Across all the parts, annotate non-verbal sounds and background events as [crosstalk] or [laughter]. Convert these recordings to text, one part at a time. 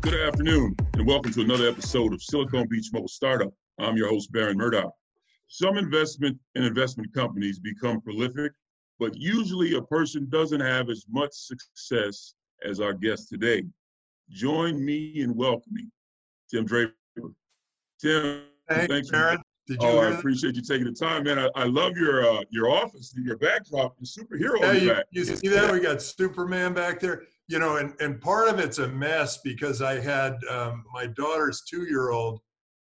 Good afternoon, and welcome to another episode of Silicon Beach Mobile Startup. I'm your host, Baron Murdoch. Some investment and investment companies become prolific, but usually a person doesn't have as much success as our guest today. Join me in welcoming Tim Draper. Tim, Hey, thanks. Baron. Did you Oh, I appreciate you taking the time, man. I, I love your uh, your office, your backdrop, your superhero Yeah, you, back. you see that? We got Superman back there. You know, and, and part of it's a mess because I had um, my daughter's two year old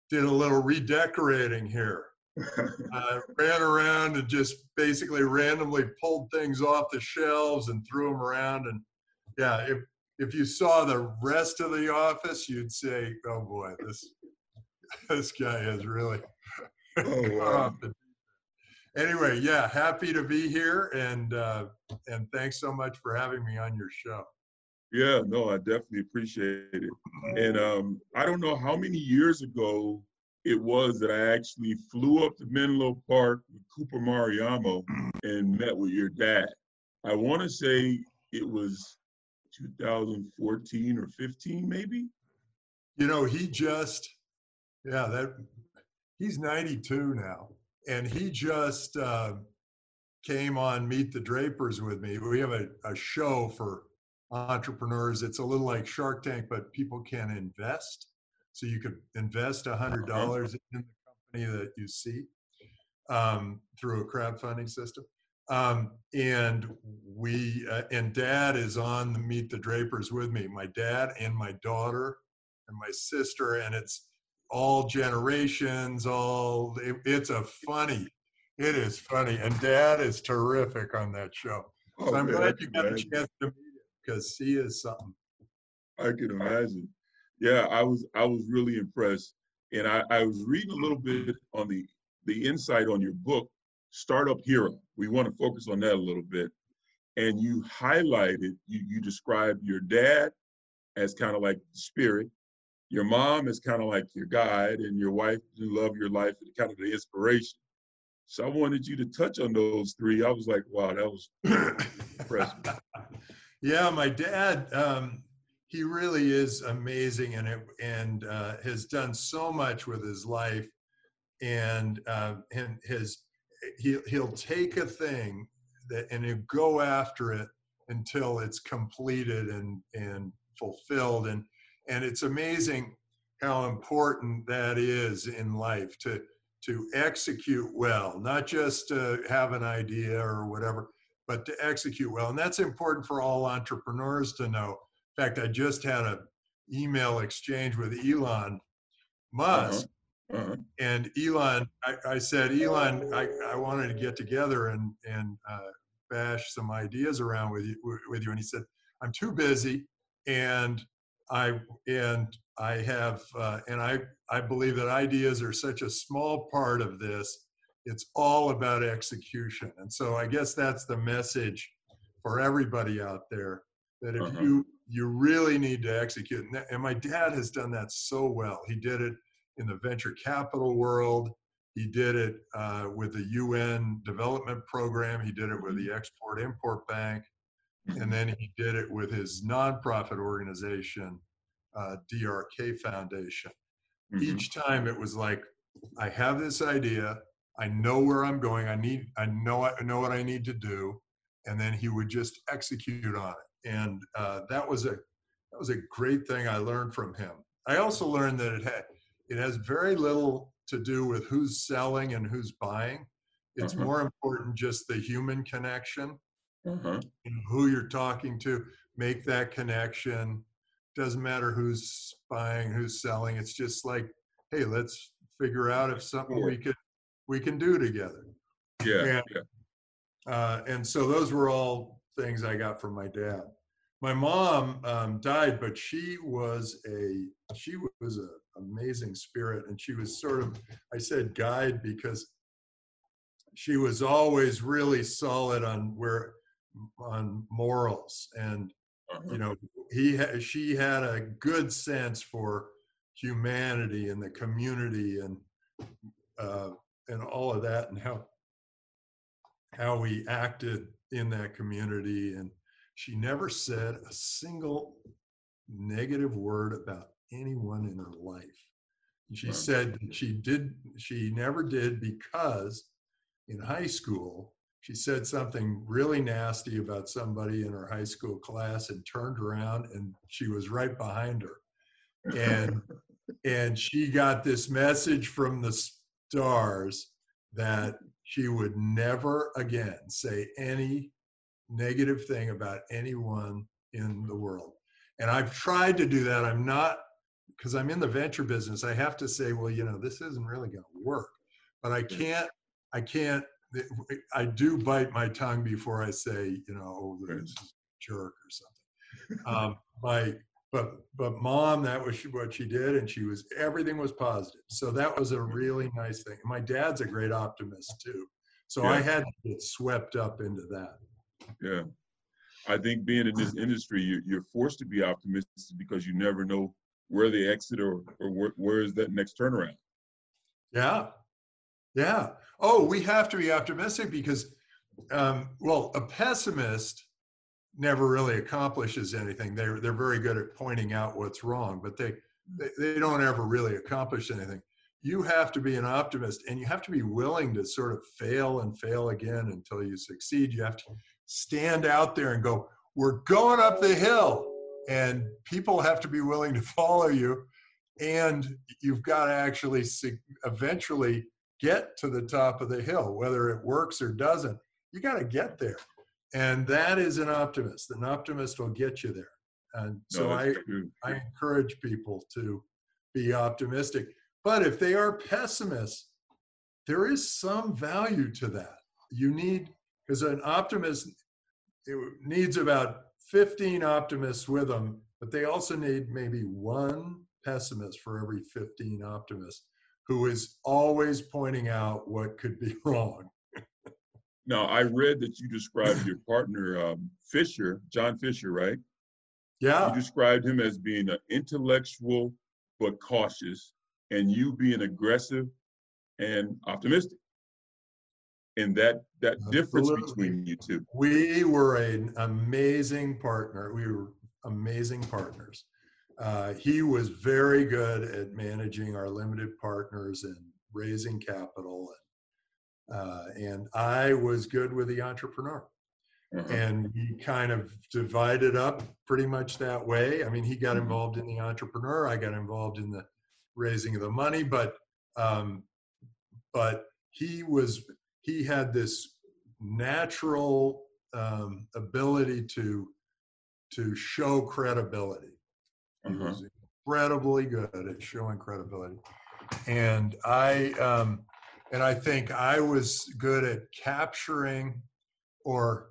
did a little redecorating here. [laughs] Uh, ran around and just basically randomly pulled things off the shelves and threw them around. And yeah, if if you saw the rest of the office, you'd say, "Oh boy, this [laughs] this guy is really [laughs] Oh, wow. anyway, yeah, happy to be here, and uh, and thanks so much for having me on your show. Yeah, no, I definitely appreciate it. And um, I don't know how many years ago it was that I actually flew up to Menlo Park with Cooper Mariamo and met with your dad. I want to say it was 2014 or 15, maybe. You know, he just, yeah, that he's 92 now, and he just uh, came on Meet the Drapers with me. We have a, a show for entrepreneurs. It's a little like Shark Tank, but people can invest. So you could invest a hundred dollars in the company that you see um, through a crowdfunding system. Um, and we uh, and Dad is on the Meet the Drapers with me. My dad and my daughter and my sister, and it's all generations. All it, it's a funny. It is funny, and Dad is terrific on that show. Oh, So I'm man, glad you got a chance to meet because he is something. I can imagine. Yeah, I was I was really impressed, and I, I was reading a little bit on the the insight on your book, Startup Hero. We want to focus on that a little bit, and you highlighted you you described your dad as kind of like the spirit, your mom is kind of like your guide, and your wife you love your life and kind of the inspiration. So I wanted you to touch on those three. I was like, wow, that was [laughs] impressive. Yeah, my dad, um, he really is amazing and it, and uh, has done so much with his life. And uh, and his he he'll take a thing that and he'll go after it until it's completed and and fulfilled. And and it's amazing how important that is in life to to execute well, not just to have an idea or whatever, but to execute well. And that's important for all entrepreneurs to know. In fact, I just had an email exchange with Elon Musk. Uh-huh. And Elon, I, I said, Elon, I, I wanted to get together and, and uh, bash some ideas around with you, with you. And he said, I'm too busy. And I, and I have, uh, and I, I believe that ideas are such a small part of this. It's all about execution. And so I guess that's the message for everybody out there that if Uh-huh. you, you really need to execute. And, that- and my dad has done that so well. He did it in the venture capital world. He did it uh, with the UN development program. He did it with the Export Import Bank. And then he did it with his nonprofit organization, uh, DRK Foundation. Mhm. Each time it was like, I have this idea. I know where I'm going. I need, I know, I know what I need to do. And then he would just execute on it. And uh, that was a, that was a great thing I learned from him. I also learned that it had, it has very little to do with who's selling and who's buying. It's Uh-huh. more important just the human connection and who you're talking to. Make that connection. Doesn't matter who's buying, who's selling. It's just like, hey, let's figure out if something we could we can do together. Yeah, Yeah. yeah. Uh, and so those were all things I got from my dad. My mom um, died, but she was a she was an amazing spirit, and she was sort of I said guide because she was always really solid on where on morals, and Uh-huh. you know he ha- she had a good sense for humanity and the community and uh, and all of that, and how how we acted in that community and she never said a single negative word about anyone in her life. She Wow. said that she did, she never did because in high school, she said something really nasty about somebody in her high school class and turned around and she was right behind her. And [laughs] and she got this message from the stars that she would never again say any negative thing about anyone in the world. And I've tried to do that. I'm not because I'm in the venture business. I have to say, well, you know, this isn't really going to work. But I can't. I can't. I do bite my tongue before I say, you know, oh, this is a jerk or something. Um, my but but mom, that was what she did, and she was everything was positive. So that was a really nice thing. And my dad's a great optimist too. So I had to get swept up into that. Yeah. I think being in this industry, you're, you're forced to be optimistic because you never know where the exit or, or where, where is that next turnaround. Yeah. Yeah. Oh, we have to be optimistic because, um, well, a pessimist never really accomplishes anything. They're they're very good at pointing out what's wrong, but they hmm. they, they don't ever really accomplish anything. You have to be an optimist, and you have to be willing to sort of fail and fail again until you succeed. You have to hmm. stand out there and go, "We're going up the hill," and people have to be willing to [laughs] follow you and you've got to actually eventually get to the top of the hill whether it works or doesn't you got to get there and that is an optimist. An optimist will get you there. And so No, i true. i encourage people to be optimistic. But if they are pessimists there is some value to that. You need because an optimist it needs about 15 optimists with them but they also need maybe one pessimist for every 15 optimists who is always pointing out what could be [laughs] wrong. Now, I read that you described your partner, um, Fisher, John Fisher, right? Yeah, You described him as being an intellectual but cautious, and you being aggressive and optimistic. And that that difference between you two. we were an amazing partner. We were amazing partners. Uh, he was very good at managing our limited partners and raising capital. Uh, and I was good with the entrepreneur. Uh-huh. and we kind of divided up pretty much that way. I mean, he got Mhm. involved in the entrepreneur, I got involved in the raising of the money, but um, but he was he had this natural um, ability to to show credibility. He Uh-huh. was incredibly good at showing credibility, and I um, and I think I was good at capturing or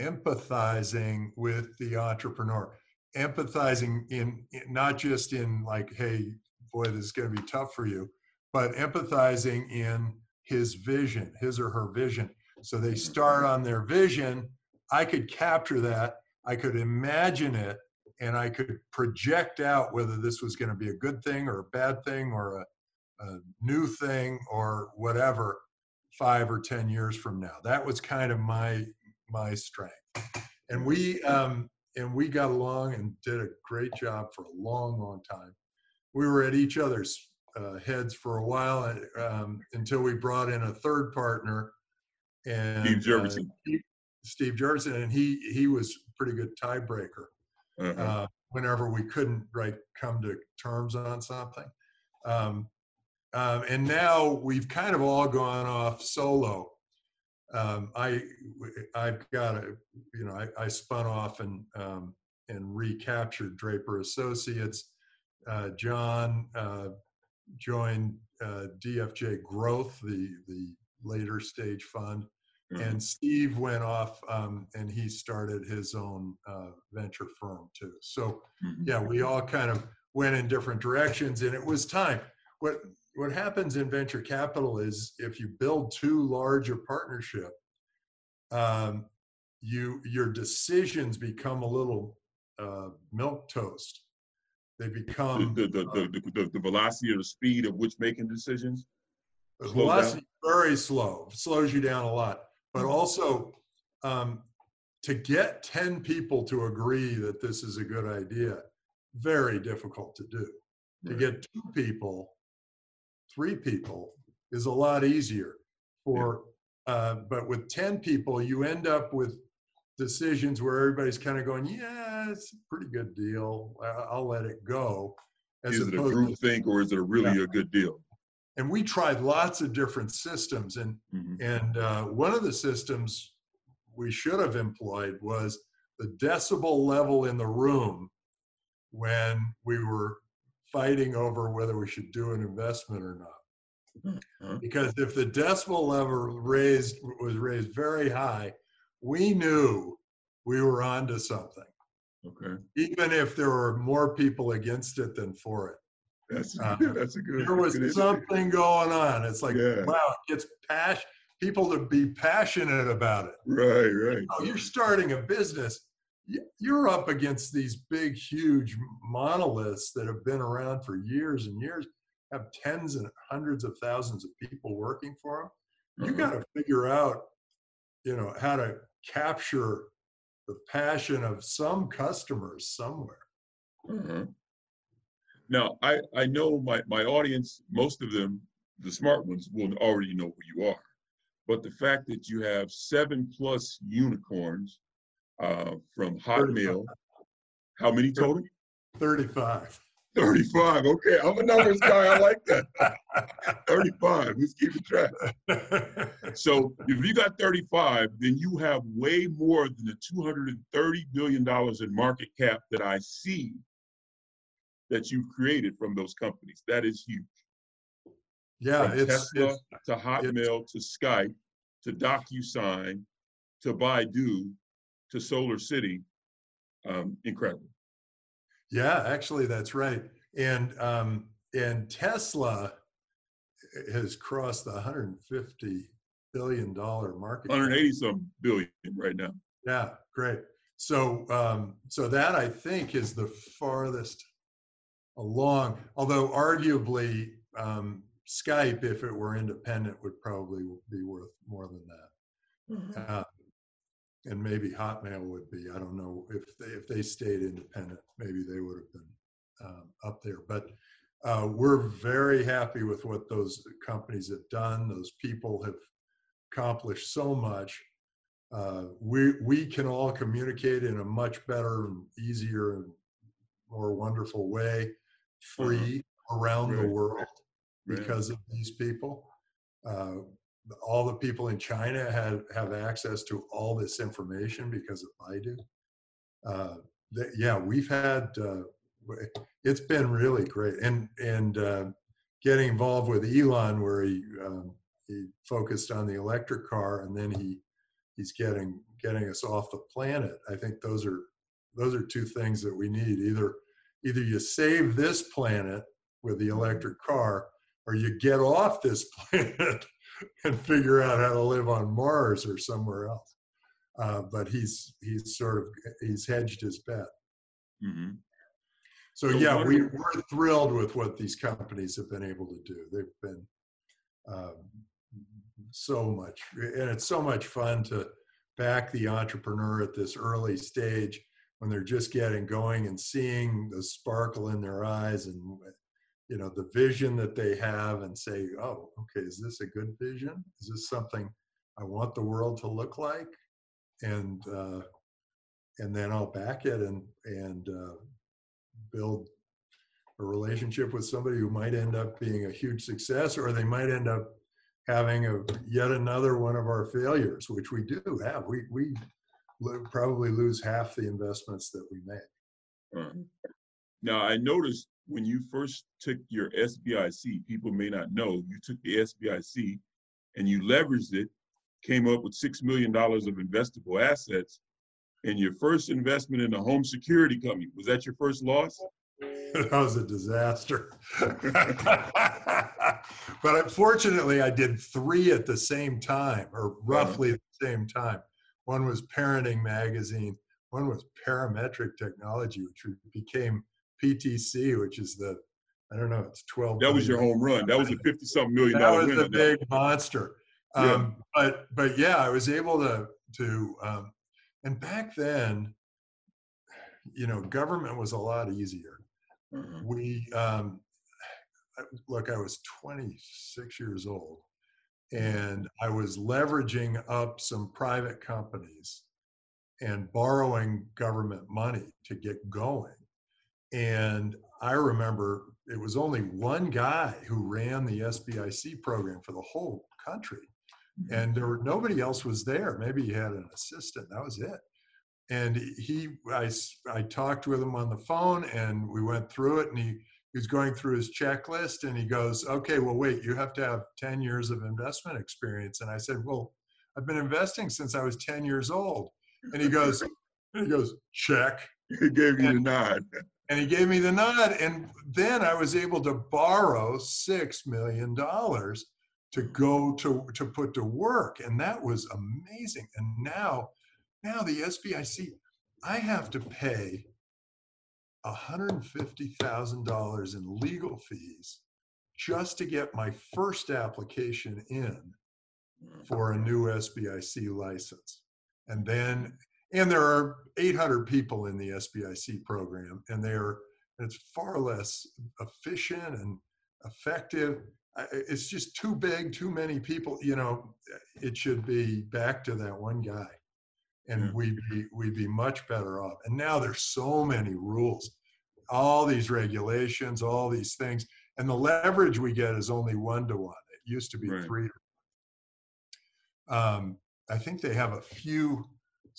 empathizing with the entrepreneur empathizing in, in not just in like hey boy this is going to be tough for you but empathizing in his vision his or her vision. So they start on their vision. I could capture that. I could imagine it and i could project out whether this was going to be a good thing or a bad thing or a, a new thing or whatever five or ten years from now that was kind of my my strength. And we um, and we got along and did a great job for a long, long time. We were at each other's uh, heads for a while um, until we brought in a third partner. And Steve uh, Steve Jurvetson, and he he was pretty good tiebreaker Uh-huh. uh, whenever we couldn't right come to terms on something. Um, um, and now we've kind of all gone off solo. Um, I I've got a you know I, I spun off and um, and recaptured Draper Associates. Uh, John uh, joined uh, DFJ Growth, the the later stage fund, uh-huh. and Steve went off um, and he started his own uh, venture firm too. So Mhm. yeah, we all kind of went in different directions, and it was time. What what happens in venture capital is if you build too large a partnership, um, you your decisions become a little uh, milk toast. They become the, the, the, the, the, the velocity or the speed of which making decisions. The velocity very slow, slows you down a lot. But Mhm. also, um, to get 10 people to agree that this is a good idea, very difficult to do. To get two people, three people is a lot easier. For uh, but with 10 people, you end up with decisions where everybody's kind of going, yeah, it's a pretty good deal. I- I'll let it go. As Is it a group think or is it really a good deal? and we tried lots of different systems and Mhm. and uh, one of the systems we should have employed was the decibel level in the room when we were fighting over whether we should do an investment or not because if the decimal level raised was raised very high we knew we were onto something Okay, even if there were more people against it than for it that's Uh, [laughs] that's a good. there was good something going on. It's like, Yeah. wow, it gets passion people to be passionate about it. Right, right. Oh, you're starting a business. Y- You're up against these big, huge monoliths that have been around for years and years, have tens and hundreds of thousands of people working for them. You Uh-huh. got to figure out, you know, how to capture the passion of some customers somewhere. Uh-huh. Now, I, I know my, my audience, most of them, the smart ones, will already know who you are. But the fact that you have seven plus unicorns uh, from Hotmail, how many total? 35. 35. Okay, I'm a numbers guy. I like that. [laughs] 35. Let's keep it track. [laughs] So if you got 35, then you have way more than the 230 billion dollars in market cap that I see that you've created from those companies. That is huge. yeah, From it's, Tesla it's to Hotmail to Skype to DocuSign to Baidu to Solar City. Um, incredible. Yeah, actually, that's right. And um, and Tesla has crossed the 150 billion dollar market. 180 some billion right now. Yeah, great. So um, so that I think is the farthest along. Although arguably um, Skype, if it were independent, would probably be worth more than that. Uh, and maybe Hotmail would be. I don't know if they if they stayed independent, maybe they would have been um, up there. But uh, we're very happy with what those companies have done. Those people have accomplished so much. Uh, we we can all communicate in a much better and easier and more wonderful way, free around the Right. world Right. because of these people. Uh, all the people in China have, have access to all this information because of Baidu. Uh, th- yeah, we've had, uh, it's been really great. And, and uh, getting involved with Elon where he, um, he focused on the electric car and then he, he's getting, getting us off the planet. I think those are, those are two things that we need. Either, either you save this planet with the electric car or you get off this [laughs] planet [laughs] and figure out how to live on Mars or somewhere else. Uh, but he's he's sort of he's hedged his bet. Mhm. So So yeah, we, we're thrilled with what these companies have been able to do. They've been um, so much, and it's so much fun to back the entrepreneur at this early stage when they're just getting going and seeing the sparkle in their eyes and you know the vision that they have and say oh okay is this a good vision? Is this something i want the world to look like? And uh, and then i'll back it and and uh, build a relationship with somebody who might end up being a huge success or they might end up having a yet another one of our failures which we do have. We we lo- probably lose half the investments that we make. Uh, Now, I noticed when you first took your SBIC, people may not know, you took the SBIC and you leveraged it, came up with $6 million of investable assets. And your first investment in a home security company, was that your first loss? [laughs] that was a disaster. [laughs] but unfortunately, I did three at the same time, or roughly at the same time. One was Parenting Magazine, one was Parametric Technology, which became PTC, which is the, I don't know, it's 12. That was your home run. That was a 50 something million That was a big monster. Yeah. Um, but but yeah, I was able to to um, And back then, you know, government was a lot easier. Uh-huh. We, um, look, I was 26 years old and I was leveraging up some private companies and borrowing government money to get going. And I remember it was only one guy who ran the SBIC program for the whole country. Mm-hmm. And there were nobody else was there. Maybe he had an assistant. That was it. And he, I, I talked with him on the phone and we went through it and he, he was going through his checklist and he goes, okay, well, wait, you have to have 10 years of investment experience. And I said, well, I've been investing since I was 10 years old. And he goes, [laughs] and he goes, check. He gave you the nod. And he gave me the nod. And then I was able to borrow $6 million to go to, to put to work. And that was amazing. And now, now the SBIC, I have to pay $150,000 in legal fees just to get my first application in hmm. for a new SBIC license. And then, and there are 800 people in the SBIC program, and they're, it's far less efficient and effective. It's just too big, too many people, you know, it should be back to that one guy. Yeah. And we'd be, we'd be much better off. And now there's so many rules, all these regulations, all these things. And the leverage we get is only one to one. It used to be Right. three. Um, I think they have a few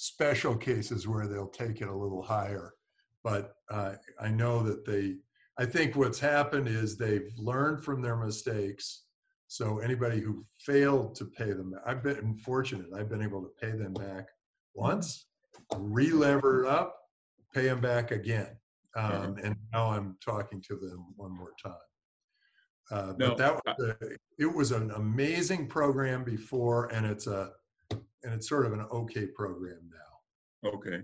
special cases where they'll take it a little higher. But uh, I know that they, I think what's happened is they've learned from their mistakes. So anybody who failed to pay them, I've been fortunate. I've been able to pay them back once, re-lever it up, pay them back again. Um, and now I'm talking to them one more time. Uh, No, but that was a, it was an amazing program before, and it's a and it's sort of an okay program now. Okay.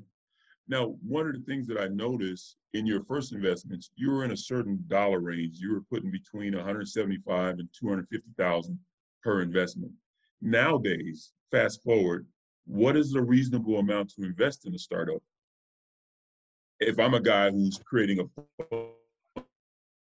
Now, one of the things that I noticed in your first investments, you were in a certain dollar range. You were putting between 175 and 250,000 per investment. Nowadays, fast forward, what is a reasonable amount to invest in a startup? If I'm a guy who's creating a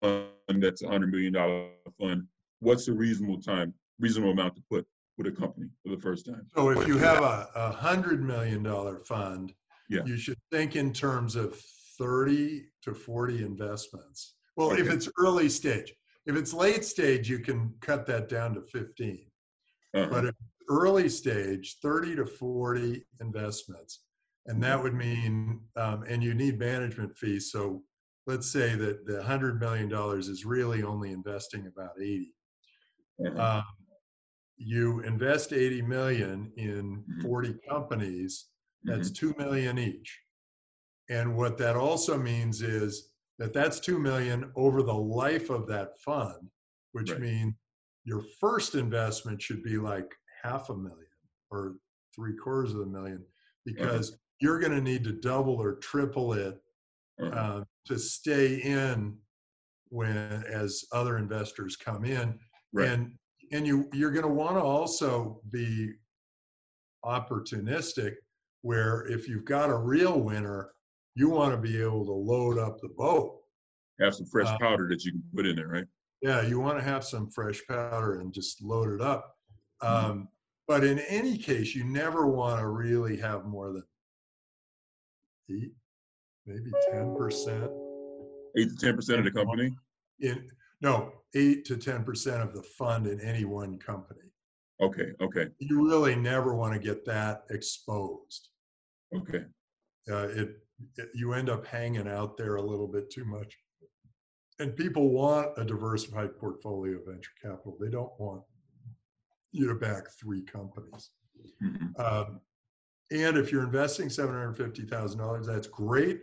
fund that's a hundred million dollar fund, what's a reasonable time, reasonable amount to put with a company for the first time? So if you have a, a hundred million dollar fund, Yeah. you should think in terms of thirty to forty investments. Well, if it's early stage, if it's late stage, you can cut that down to fifteen. Uh-huh. But if early stage, 30 to 40 investments. And that would mean, um, and you need management fees. So let's say that the $100 million is really only investing about 80. Uh-huh. Um, you invest 80 million in Mhm. 40 companies, that's Mhm. 2 million each. And what that also means is that that's 2 million over the life of that fund, which Right. means your first investment should be like half a million or three quarters of a million because you're going to need to double or triple it Uh-huh. uh, to stay in when as other investors come in Right. and and you you're going to want to also be opportunistic where if you've got a real winner you want to be able to load up the boat Have some fresh uh, powder that you can put in there, right? yeah you want to have some fresh powder and just load it up Mhm. um, but in any case you never want to really have more than eight maybe 10% Eight to ten percent of the company. in no eight to ten percent of the fund in any one company. Okay, okay, You really never want to get that exposed. okay. Uh, it, it you end up hanging out there a little bit too much. And people want a diversified portfolio of venture capital. They don't want you to back three companies. Mhm. Um, and if you're investing seven hundred fifty thousand dollars, that's great.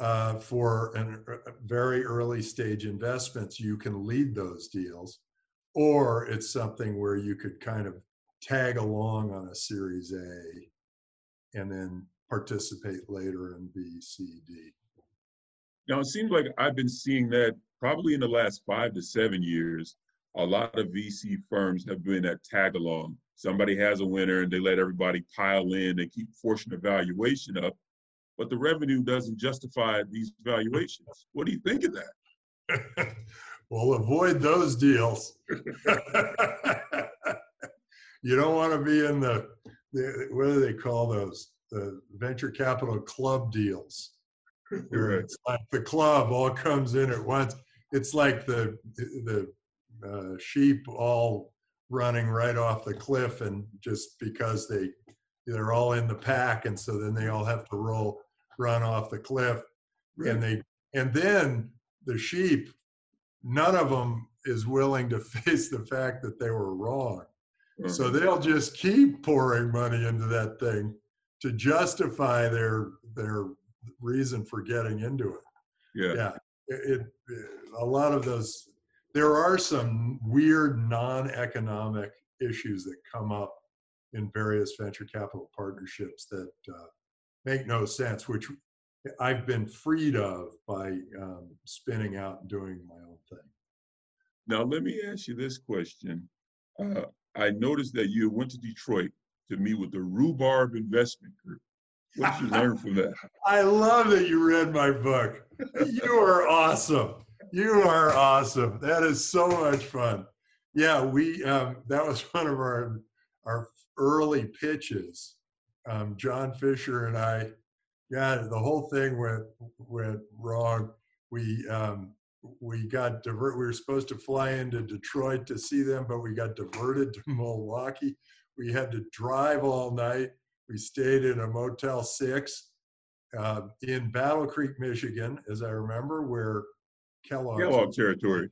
Uh, for an, a very early stage investments, you can lead those deals, or it's something where you could kind of tag along on a Series A, and then participate later in B, C, D. Now, it seems like I've been seeing that probably in the last five to seven years, a lot of VC firms have been at tag along. Somebody has a winner and they let everybody pile in, they keep forcing the valuation up, but the revenue doesn't justify these valuations. What do you think of that? [laughs] well, avoid those deals. [laughs] you don't want to be in the, the, what do they call those? The venture capital club deals. Where it's like the club all comes in at once. It's like the the uh, sheep all running right off the cliff, and just because they they're all in the pack, and so then they all have to roll run off the cliff, and they and then the sheep, none of them is willing to [laughs] face the fact that they were wrong. So Uh-huh. they'll just keep pouring money into that thing to justify their their reason for getting into it. yeah. Yeah, it, it a lot of those. There are some weird non-economic issues that come up in various venture capital partnerships that uh, make no sense, which I've been freed of by um, spinning out and doing my own thing. Now, let me ask you this question. Uh, I noticed that you went to Detroit to meet with the Rhubarb Investment Group. What did you learn from that? [laughs] I love that you read my book. You are awesome. You are awesome. That is so much fun. Yeah, we um, that was one of our our early pitches. Um, John Fisher and I, yeah, the whole thing went went wrong. We um, we got divert. We were supposed to fly into Detroit to see them, but we got diverted to [laughs] Milwaukee. We had to drive all night. We stayed in a Motel Six uh, in Battle Creek, Michigan, as I remember, where Kellogg. Kellogg territory.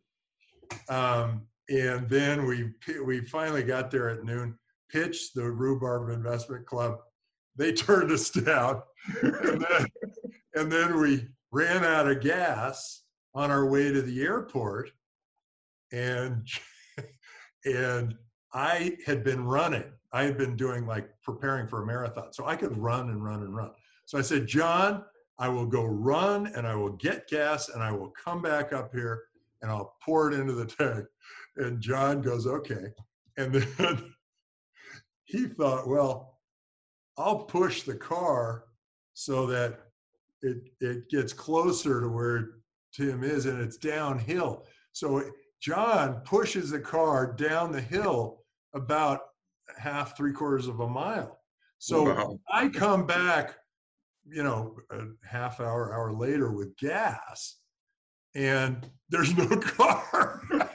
Um, and then we we finally got there at noon. Pitched the Rhubarb Investment Club. They turned us down, and then, and then we ran out of gas on our way to the airport, and and I had been running. I had been doing like preparing for a marathon, so I could run and run and run. So I said, John, I will go run and I will get gas and I will come back up here and I'll pour it into the tank. And John goes, okay. And then [laughs] he thought, well, I'll push the car so that it it gets closer to where Tim is and it's downhill. So John pushes the car down the hill about half, three quarters of a mile. So Wow. I come back, you know, a half hour, hour later with gas, and there's no [laughs] car. [laughs]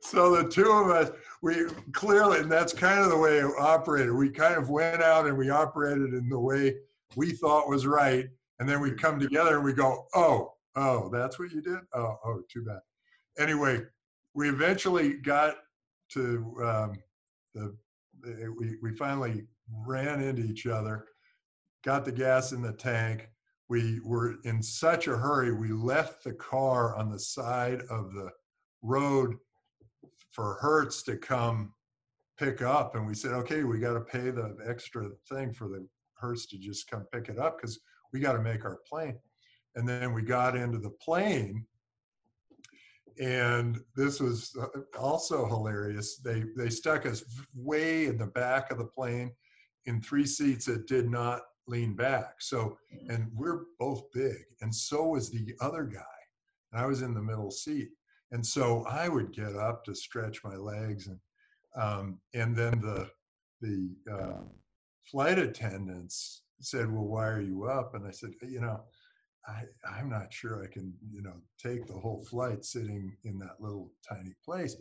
so the two of us, we clearly, and that's kind of the way it operated. We kind of went out and we operated in the way we thought was right. And then we come together and we go, oh, oh, that's what you did? Oh, oh, too bad. Anyway, we eventually got to um, the, the- we, we finally ran into each other, got the gas in the tank. We were in such a hurry, we left the car on the side of the road for Hertz to come pick up. And we said, okay, we got to pay the extra thing for the Hertz to just come pick it up because we got to make our plane. And then we got into the plane and this was uh, also hilarious. They they stuck us way in the back of the plane in three seats that did not lean back. So, and we're both big, and so was the other guy. And I was in the middle seat, and so I would get up to stretch my legs, and um, and then the the uh, flight attendants said, "Well, why are you up?" And I said, "You know." I, I'm not sure I can, you know, take the whole flight sitting in that little tiny place.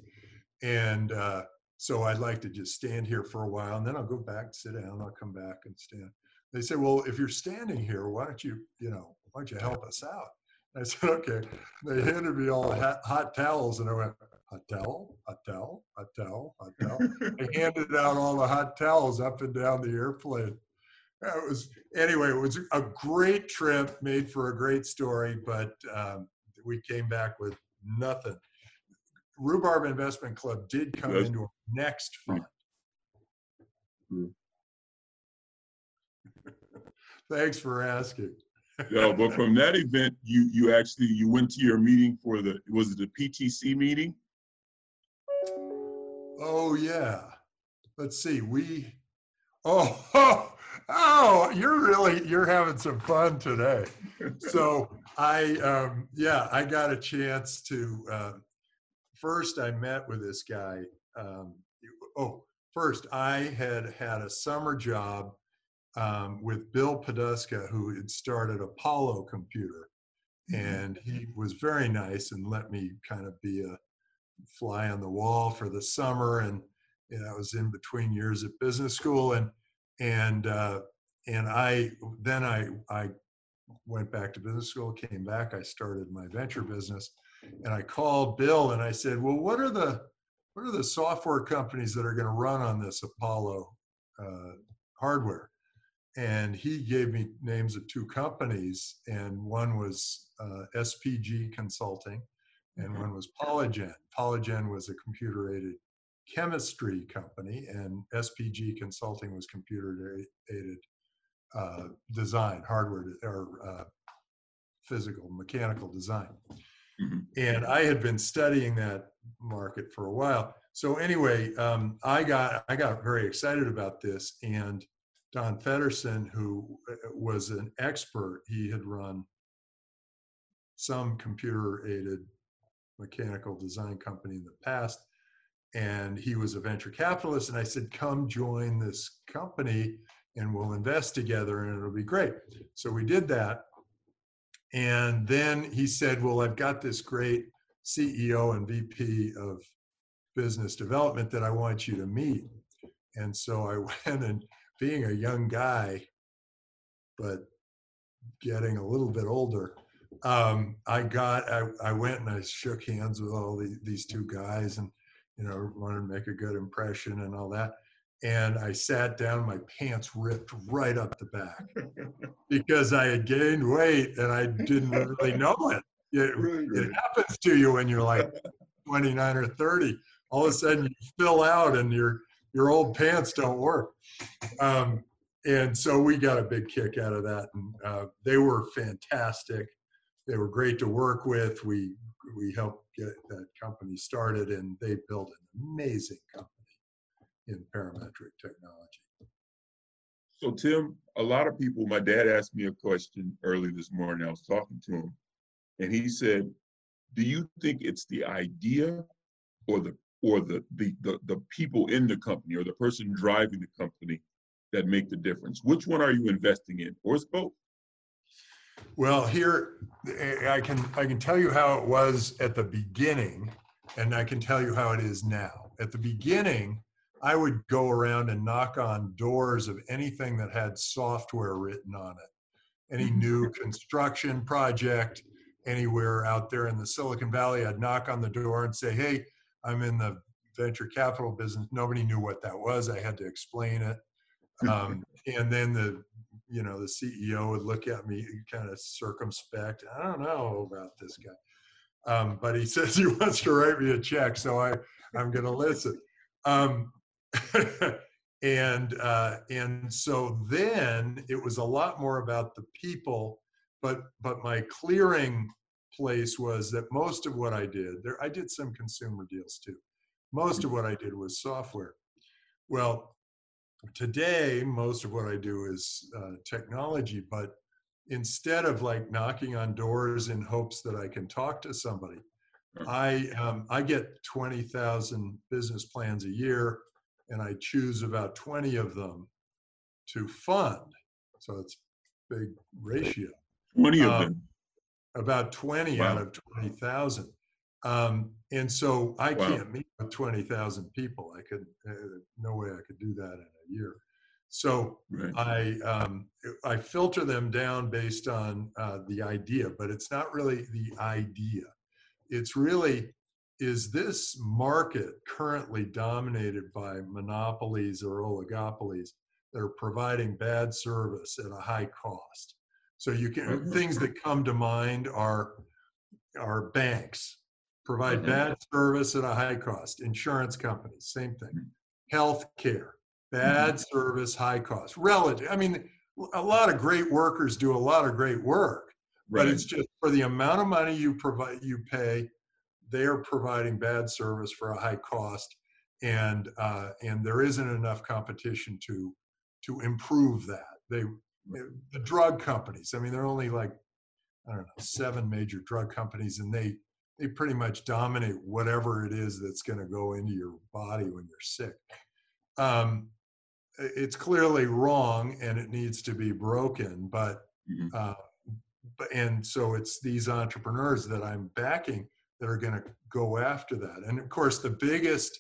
And uh, so I'd like to just stand here for a while and then I'll go back, sit down, I'll come back and stand. They said, well, if you're standing here, why don't you, you know, why don't you help us out? I said, okay. They handed me all the hot, hot towels and I went, hot towel, hot towel, hot towel, hot towel. They [laughs] handed out all the hot towels up and down the airplane. It was anyway. It was a great trip, made for a great story, but um, we came back with nothing. Rhubarb Investment Club did come Yes. into our next fund. Mm. [laughs] Thanks for asking. No, but from that event, you you actually you went to your meeting for the was it the PTC meeting? Oh yeah, let's see, we, oh, oh, [laughs] oh, you're really, you're having some fun today. So I, um, yeah, I got a chance to, uh, first I met with this guy. Um, oh, first I had had a summer job um, with Bill Poduska, who had started Apollo Computer. And he was very nice and let me kind of be a fly on the wall for the summer. And you know, I was in between years at business school, and and uh, and I then I I went back to business school, came back, I started my venture business, and I called Bill and I said, well, what are the what are the software companies that are going to run on this Apollo uh, hardware? And he gave me names of two companies, and one was uh, SPG Consulting, and mm-hmm. one was Polygen. Polygen was a computer aided chemistry company, and SPG Consulting was computer aided uh, design, hardware or uh, physical, mechanical design. Mm-hmm. And I had been studying that market for a while. So anyway, um, I got I got very excited about this, and Don Feddersen, who uh, was an expert, he had run some computer aided mechanical design company in the past and he was a venture capitalist and i said come join this company and we'll invest together and it'll be great. So we did that and then he said well i've got this great ceo and vp of business development that i want you to meet. And so i [laughs] went and being a young guy but getting a little bit older um, I got, I, I went and I shook hands with all the, these two guys and, you know, wanted to make a good impression and all that. And I sat down, my pants ripped right up the back [laughs] because I had gained weight and I didn't really know it. It, it happens to you when you're like 29 or 30. All of a sudden you fill out and your, your old pants don't work. Um, and so we got a big kick out of that. And uh, they were fantastic they were great to work with. We we helped get that company started, and they built an amazing company in parametric technology. So Tim, a lot of people. My dad asked me a question early this morning. I was talking to him, and he said, "Do you think it's the idea, or the or the the the, the people in the company, or the person driving the company?" that make the difference? Which one are you investing in, or it's both? Well, here I can I can tell you how it was at the beginning, and I can tell you how it is now. At the beginning, I would go around and knock on doors of anything that had software written on it. Any mm-hmm. new construction project anywhere out there in the Silicon Valley, I'd knock on the door and say, "Hey, I'm in the venture capital business." Nobody knew what that was. I had to explain it. Um, and then the you know, the CEO would look at me kind of circumspect. I don't know about this guy. Um, but he [laughs] says he wants to write me a check, so I, I'm going to listen. Um, [laughs] and uh, and so then it was a lot more about the people, but but my clearing place was that most of what I did there, I did some consumer deals too. Most of what I did was software. Well, today most of what i do is uh, technology but instead of like knocking on doors in hopes that i can talk to somebody i um, i get 20000 business plans a year and i choose about 20 of them to fund. So it's big ratio. 20 of them about 20 wow. out of 20000 um, and so I wow. can't meet with 20,000 people. I could, uh, no way I could do that in a year. So right. I, um, I filter them down based on uh, the idea, but it's not really the idea. It's really, is this market currently dominated by monopolies or oligopolies that are providing bad service at a high cost? So you can, things that come to mind are, are banks provide bad service at a high cost. Insurance companies, same thing. Mm-hmm. Healthcare, bad mm-hmm. service, high cost. Relative. I mean, a lot of great workers do a lot of great work, right. but it's just for the amount of money you provide, you pay, they are providing bad service for a high cost. and uh, and there isn't enough competition to to improve that. They the drug companies. I mean, there are only like I don't know seven major drug companies, and they they pretty much dominate whatever it is that's going to go into your body when you're sick. Um, it's clearly wrong, and it needs to be broken. But Mhm. uh, and so it's these entrepreneurs that I'm backing that are going to go after that. And of course, the biggest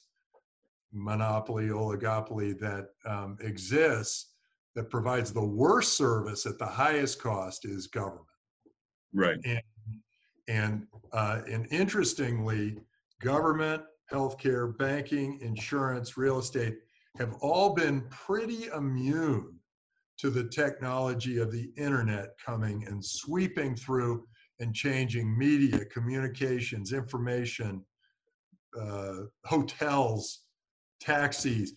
monopoly, oligopoly that um, exists that provides the worst service at the highest cost is government. Right. And uh, and interestingly, government, healthcare, banking, insurance, real estate have all been pretty immune to the technology of the internet coming and sweeping through and changing media, communications, information, uh, hotels, taxis.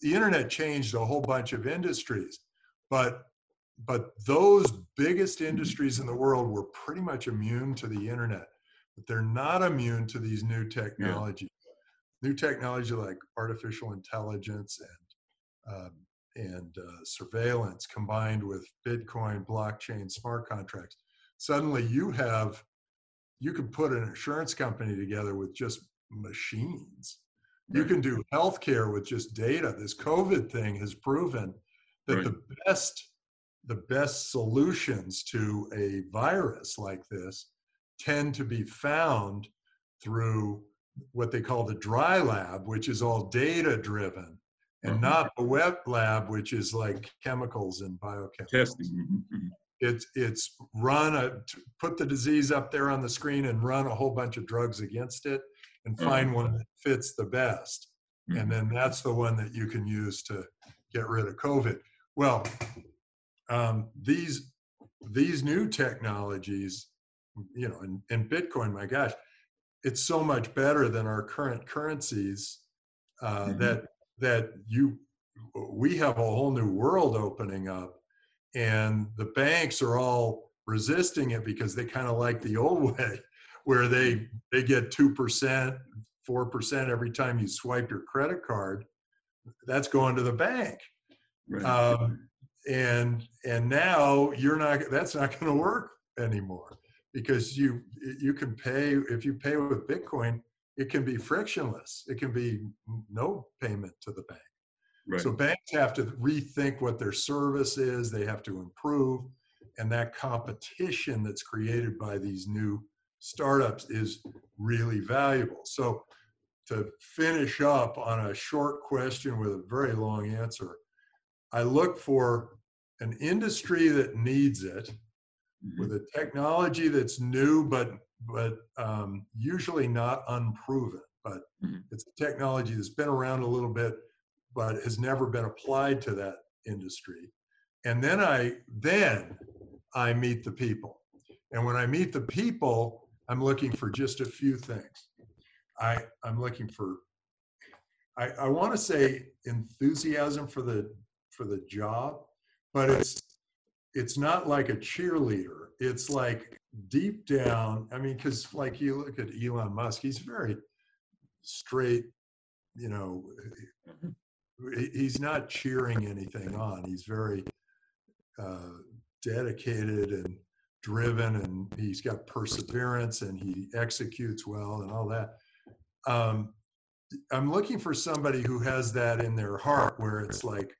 The internet changed a whole bunch of industries, but but those biggest industries in the world were pretty much immune to the internet. But they're not immune to these new technologies. New technology like artificial intelligence and um, and uh, surveillance combined with Bitcoin, blockchain, smart contracts. Suddenly, you have you can put an insurance company together with just machines. You Right. can do healthcare with just data. This COVID thing has proven that Right. the best the best solutions to a virus like this tend to be found through what they call the dry lab, which is all data driven, and Mhm. not the wet lab, which is like chemicals and biochemicals Testing. Mhm, mhm. it's it's run a put the disease up there on the screen and run a whole bunch of drugs against it and find one that fits the best and then that's the one that you can use to get rid of covid. Well um, these these new technologies you know and, and bitcoin my gosh it's so much better than our current currencies uh, Mhm. that that you we have a whole new world opening up and the banks are all resisting it because they kind of like the old [laughs] way where they they get 2% 4% every time you swipe your credit card that's going to the bank. Right. um, and and now you're not that's not going to work anymore because you you can pay if you pay with bitcoin it can be frictionless. It can be no payment to the bank. Right. so banks have to rethink what their service is, they have to improve, and that competition that's created by these new startups is really valuable. So to finish up on a short question with a very long answer, I look for an industry that needs it Mhm. with a technology that's new but but um, usually not unproven but Mhm. it's a technology that's been around a little bit but has never been applied to that industry and then i then i meet the people and when i meet the people i'm looking for just a few things i i'm looking for i i want to say enthusiasm for the for the job but it's it's not like a cheerleader. It's like deep down. I mean, because like you look at Elon Musk, he's very straight. You know, he's not cheering anything on. He's very uh, dedicated and driven, and he's got perseverance, and he executes well, and all that. Um, I'm looking for somebody who has that in their heart, where it's like,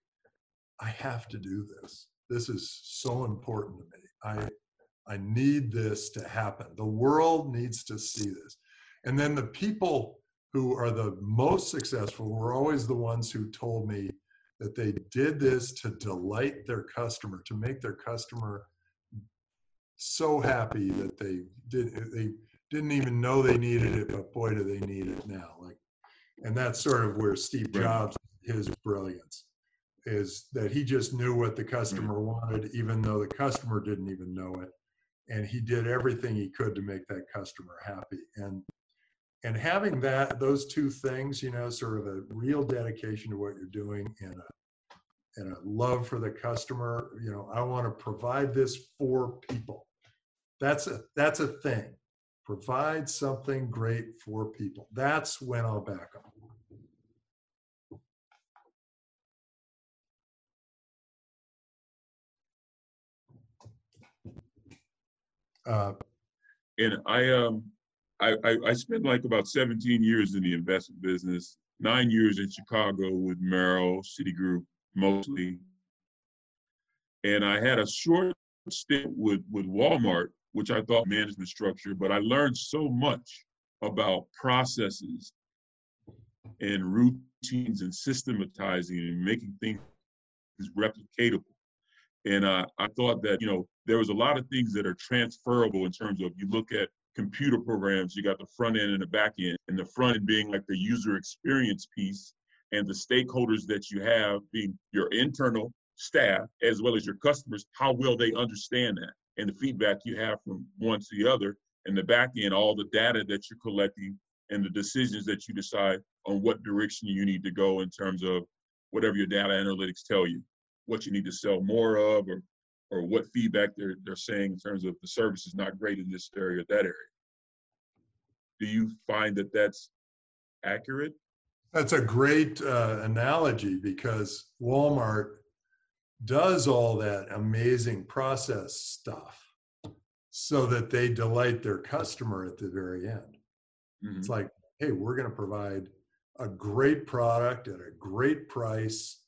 I have to do this. This is so important to me. I I need this to happen. The world needs to see this. And then the people who are the most successful were always the ones who told me that they did this to delight their customer, to make their customer so happy that they did they didn't even know they needed it, but boy do they need it now. Like and that's sort of where Steve Jobs his brilliance is that he just knew what the mm-hmm. customer wanted, even though the customer didn't even know it. And he did everything he could to make that customer happy. And and having that those two things, you know, sort of a real dedication to what you're doing and a and a love for the customer, you know, I want to provide this for people. That's a that's a thing. Provide something great for people. That's when I'll back up. Uh, and I um I, I, I spent like about 17 years in the investment business, nine years in Chicago with Merrill, Citigroup mostly. And I had a short stint with, with Walmart which I thought management structure, but I learned so much about processes and routines and systematizing and making things replicatable. And uh, I thought that, you know, there was a lot of things that are transferable in terms of you look at computer programs, you got the front end and the back end, and the front end being like the user experience piece, and the stakeholders that you have being your internal staff as well as your customers, how well they understand that and the feedback you have from one to the other, and the back end, all the data that you're collecting and the decisions that you decide on what direction you need to go in terms of whatever your data analytics tell you, what you need to sell more of, or or what feedback they're they're saying in terms of the service is not great in this area or that area. Do you find that that's accurate? That's a great uh, analogy because Walmart does all that amazing process stuff so that they delight their customer at the very end. Mhm. It's like, hey, we're going to provide a great product at a great price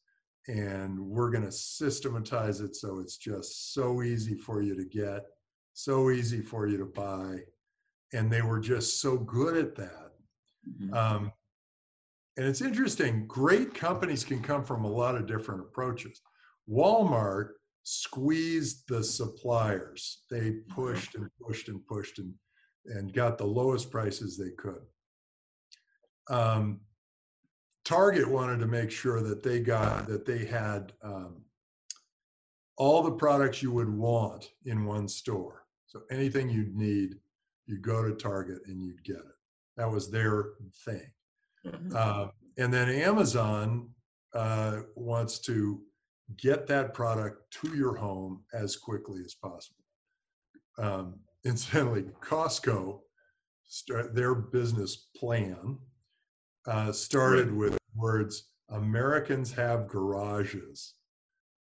and we're going to systematize it so it's just so easy for you to get, so easy for you to buy. And they were just so good at that. Mhm. Um, and it's interesting, great companies can come from a lot of different approaches. Walmart squeezed the suppliers. They pushed and pushed and pushed and, and got the lowest prices they could. Um, Target wanted to make sure that they got that they had um, all the products you would want in one store. So anything you'd need, you go to Target and you'd get it. That was their thing. Mhm. Uh, and then Amazon uh, wants to get that product to your home as quickly as possible. Um, [laughs] incidentally, Costco, start, their business plan uh, started with words Americans have garages.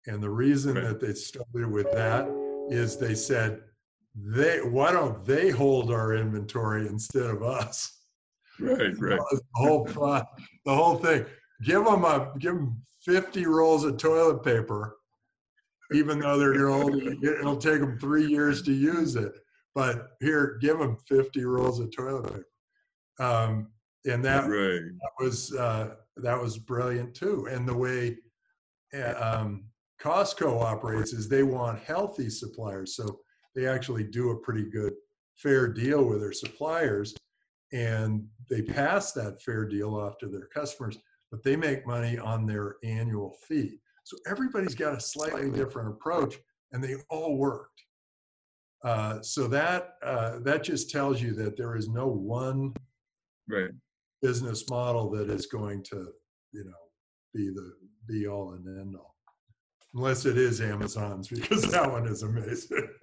And the reason Right. that they started with that is they said, they why don't they hold our inventory instead of us? Right, right. [laughs] the whole the whole thing. Give them a give them 50 rolls of toilet paper, even though they're gonna it'll take them three years to use it. But here, give them 50 rolls of toilet paper. Um, and that Right. was uh, that was brilliant too. And the way uh, um, Costco operates is they want healthy suppliers, so they actually do a pretty good fair deal with their suppliers, and they pass that fair deal off to their customers. But they make money on their annual fee. So everybody's got a slightly different approach, and they all worked. Uh, so that uh, that just tells you that there is no one Right. business model that is going to, you know, be the be all and end all. Unless it is Amazon's, [laughs] because that one is amazing. [laughs]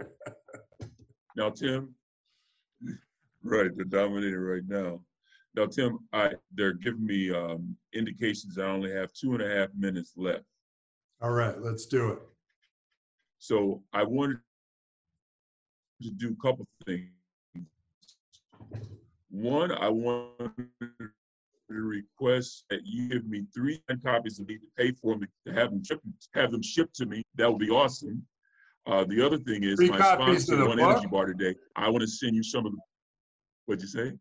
Now, Tim, [laughs] right, they're dominating right now. Now, Tim, I they're giving me um, indications I only have two and a half minutes left. all right, let's do it. So I wanted to do a couple things. One, I wanted to request that you give me three copies of these to pay for them to have them shipped, have them shipped to me. That would be awesome. Uh, the other thing is Three my sponsor, One Energy? Bar today. I want to send you some of the. What'd you say?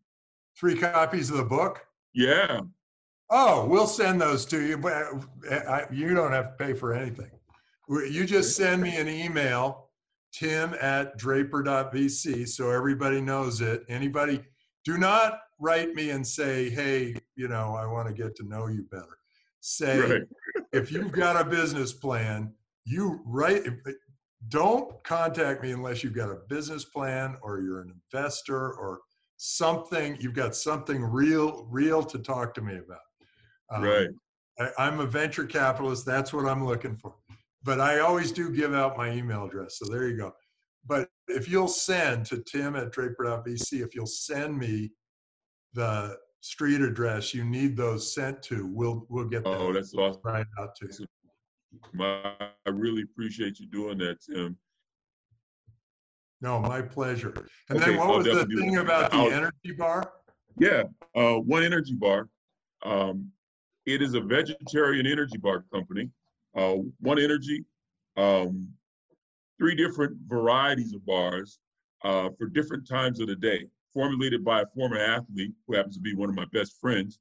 Three copies of the book. Yeah. Oh, we'll send those to you, but uh, I, you don't have to pay for anything. You just send me an email, tim at draper.vc, so everybody knows it. Anybody, do not write me and say, hey, you know, I want to get to know you better. Say, Right. if you've got a business plan, you write, don't contact me unless you've got a business plan or you're an investor or something, you've got something real, real to talk to me about. Um, Right. I, I'm a venture capitalist. That's what I'm looking for. But I always do give out my email address. So there you go. But if you'll send to tim at draper.vc, if you'll send me the street address you need those sent to, we'll we'll get that Oh, that's awesome. right out to you. I really appreciate you doing that, Tim. No, my pleasure. And Okay, then what I'll was the thing about the I'll- energy bar? Yeah, uh, One Energy Bar. Um, it is a vegetarian energy bar company. Uh, One Energy, um, three different varieties of bars uh, for different times of the day, formulated by a former athlete who happens to be one of my best friends.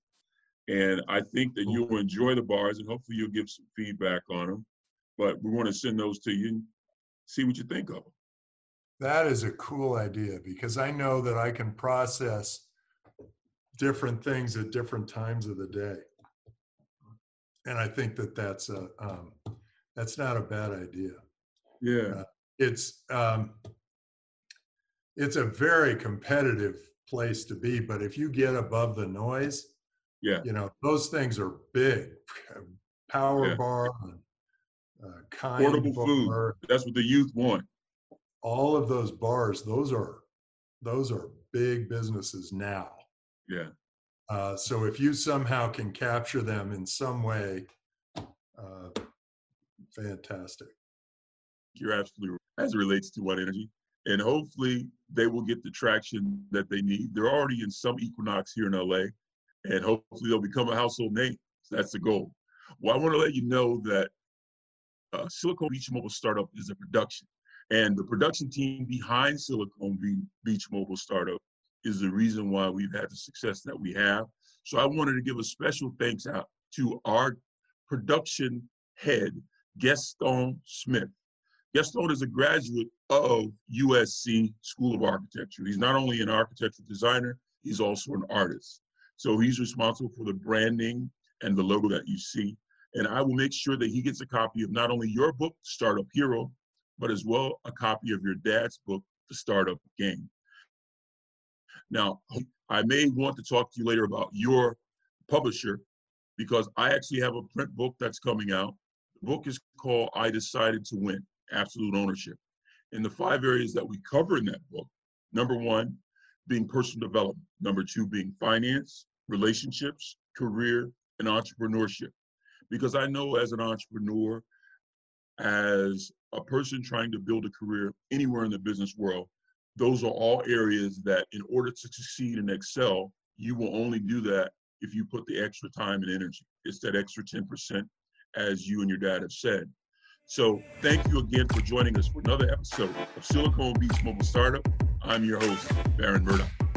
And I think that you'll enjoy the bars and hopefully you'll give some feedback on them. But we want to send those to you and see what you think of them. That is a cool idea because I know that I can process different things at different times of the day. And I think that that's a, um, that's not a bad idea. Yeah, It's, um, it's a very competitive place to be, but if you get above the noise, yeah, you know, those things are big. [laughs] Power Yeah. bar, uh, kind portable food. That's what the youth want. All of those bars, those are, those are big businesses now. Yeah. Uh, so if you somehow can capture them in some way, uh, fantastic. You're absolutely right as it relates to One Energy. And hopefully they will get the traction that they need. They're already in some Equinox here in LA, and hopefully they'll become a household name. So that's the goal. Well, I want to let you know that uh, Silicon Beach Mobile Startup is a production, and the production team behind Silicon Beach Mobile Startup is the reason why we've had the success that we have. So I wanted to give a special thanks out to our production head, Gaston Smith. Gaston is a graduate of USC School of Architecture. He's not only an architectural designer, he's also an artist. So he's responsible for the branding and the logo that you see. And I will make sure that he gets a copy of not only your book, Startup Hero, but as well a copy of your dad's book, The Startup Game. Now, I may want to talk to you later about your publisher because I actually have a print book that's coming out. The book is called I Decided to Win Absolute Ownership. And the five areas that we cover in that book number one, being personal development, number two, being finance, relationships, career, and entrepreneurship. Because I know as an entrepreneur, as a person trying to build a career anywhere in the business world, those are all areas that in order to succeed and excel, you will only do that if you put the extra time and energy. It's that extra 10%, as you and your dad have said. So thank you again for joining us for another episode of Silicon Beach Mobile Startup. I'm your host, Baron Murdoch.